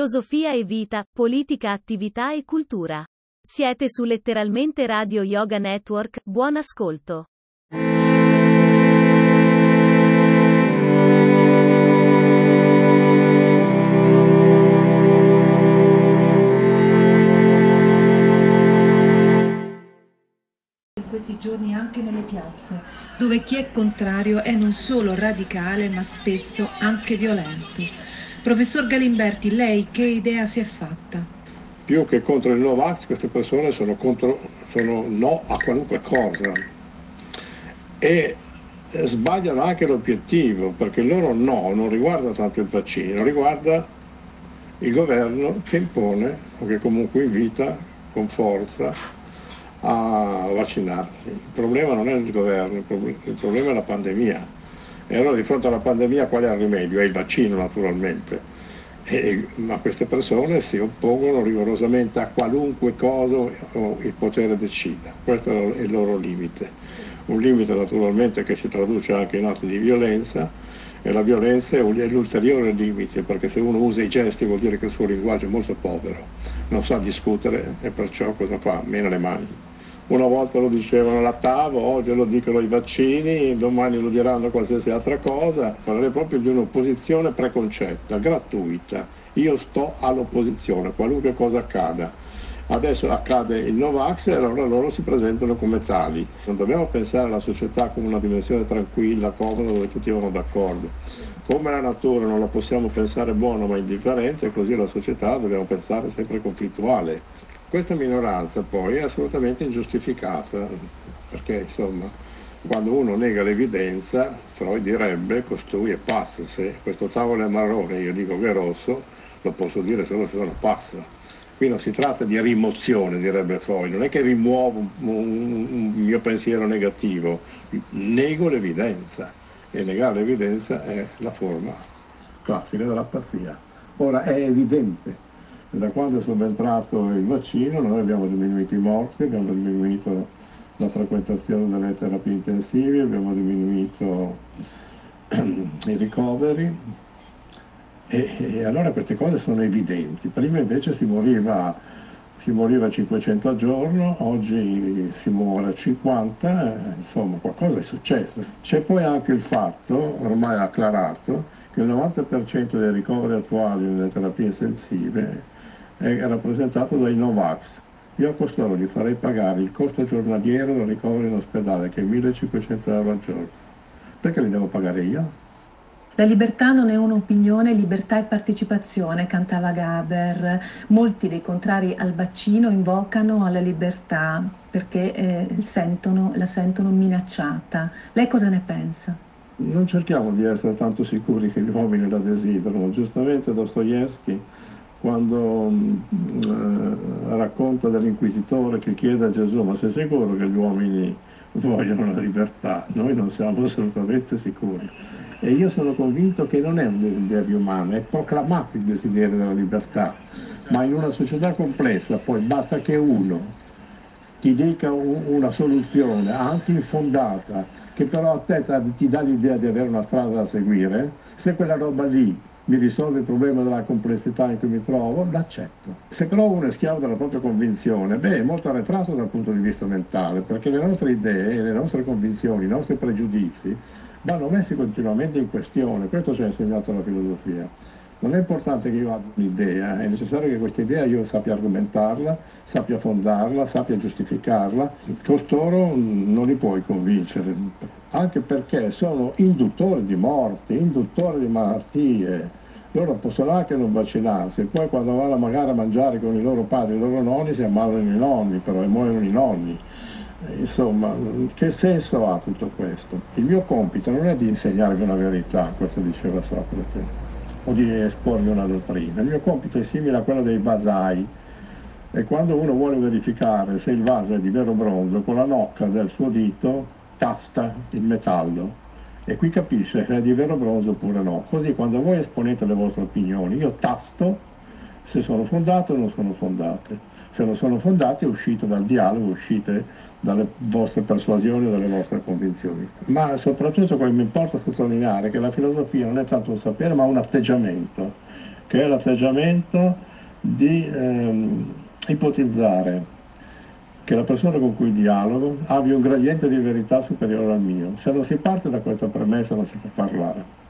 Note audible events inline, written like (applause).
Filosofia e vita, politica, attività e cultura. Siete su letteralmente Radio Yoga Network, buon ascolto. questi giorni anche nelle piazze, dove chi è contrario è non solo radicale ma spesso anche violento. Professor Galimberti, lei che idea si è fatta? Più che contro il Novax, queste persone sono, contro, sono no a qualunque cosa e sbagliano anche l'obiettivo, perché il loro no non riguarda tanto il vaccino, riguarda il governo che impone o che comunque invita con forza a vaccinarsi. Il problema non è il governo, il problema, è la pandemia. E allora di fronte alla pandemia qual è il rimedio? È il vaccino naturalmente. E, ma queste persone si oppongono rigorosamente a qualunque cosa il potere decida. Questo è il loro limite. Un limite naturalmente che si traduce anche in atti di violenza e la violenza è l'ulteriore limite perché se uno usa i gesti vuol dire che il suo linguaggio è molto povero, non sa discutere e perciò cosa fa? Mena le mani. Una volta lo dicevano la TAV, oggi lo dicono i vaccini, domani lo diranno qualsiasi altra cosa. Parlerei proprio di un'opposizione preconcetta, gratuita. Io sto all'opposizione, qualunque cosa accada. Adesso accade il Novax e allora loro si presentano come tali. Non dobbiamo pensare alla società come una dimensione tranquilla, comoda, dove tutti vanno d'accordo. Come la natura non la possiamo pensare buona ma indifferente, così la società dobbiamo pensare sempre conflittuale. Questa minoranza poi è assolutamente ingiustificata, perché insomma quando uno nega l'evidenza, Freud direbbe costui è pazzo, se questo tavolo è marrone io dico che è rosso, lo posso dire solo se sono pazzo. Qui non si tratta di rimozione, direbbe Freud, non è che rimuovo un, un mio pensiero negativo, nego l'evidenza e negare l'evidenza è la forma classica della pazzia. Ora è evidente da quando è subentrato il vaccino noi abbiamo diminuito i morti, abbiamo diminuito la frequentazione delle terapie intensive, abbiamo diminuito i ricoveri e, e, allora queste cose sono evidenti. Prima invece si moriva, si moriva a 500 al giorno, oggi si muore a 50, eh, insomma qualcosa è successo. C'è poi anche il fatto, ormai acclarato, che il 90% dei ricoveri attuali nelle terapie intensive è rappresentato dai Novax. Io a costoro gli farei pagare il costo giornaliero del ricovero in ospedale, che è 1500 euro al giorno. Perché li devo pagare io? La libertà non è un'opinione, libertà è partecipazione, cantava Gaber. Molti dei contrari al vaccino invocano alla libertà perché eh, sentono, la sentono minacciata. Lei cosa ne pensa? Non cerchiamo di essere tanto sicuri che gli uomini la desiderano. Giustamente Dostoevsky quando eh, racconta dell'inquisitore che chiede a Gesù ma sei sicuro che gli uomini vogliono la libertà? Noi non siamo (laughs) assolutamente sicuri. E io sono convinto che non è un desiderio umano, è proclamato il desiderio della libertà, ma in una società complessa poi basta che uno ti dica un, una soluzione anche infondata, che però a te ti dà l'idea di avere una strada da seguire, se quella roba lì mi risolve il problema della complessità in cui mi trovo, l'accetto. Se però uno è schiavo della propria convinzione, beh, è molto arretrato dal punto di vista mentale, perché le nostre idee, le nostre convinzioni, i nostri pregiudizi vanno messi continuamente in questione, questo ci ha insegnato la filosofia. Non è importante che io abbia un'idea, è necessario che questa idea io sappia argomentarla, sappia fondarla, sappia giustificarla. Costoro non li puoi convincere, anche perché sono induttori di morti, induttori di malattie. Loro possono anche non vaccinarsi, poi quando vanno magari a mangiare con i loro padri e i loro nonni si ammalano i nonni, però e muoiono i nonni. Insomma, che senso ha tutto questo? Il mio compito non è di insegnarvi una verità, questo diceva Socrate, o di esporvi una dottrina. Il mio compito è simile a quello dei vasai e quando uno vuole verificare se il vaso è di vero bronzo, con la nocca del suo dito tasta il metallo e qui capisce se è di vero bronzo oppure no. Così quando voi esponete le vostre opinioni, io tasto se sono fondate o non sono fondate. Se non sono fondate uscite dal dialogo, uscite dalle vostre persuasioni o dalle vostre convinzioni. Ma soprattutto come mi importa sottolineare che la filosofia non è tanto un sapere ma un atteggiamento, che è l'atteggiamento di ehm, ipotizzare che la persona con cui dialogo abbia un gradiente di verità superiore al mio. Se non si parte da questa premessa non si può parlare.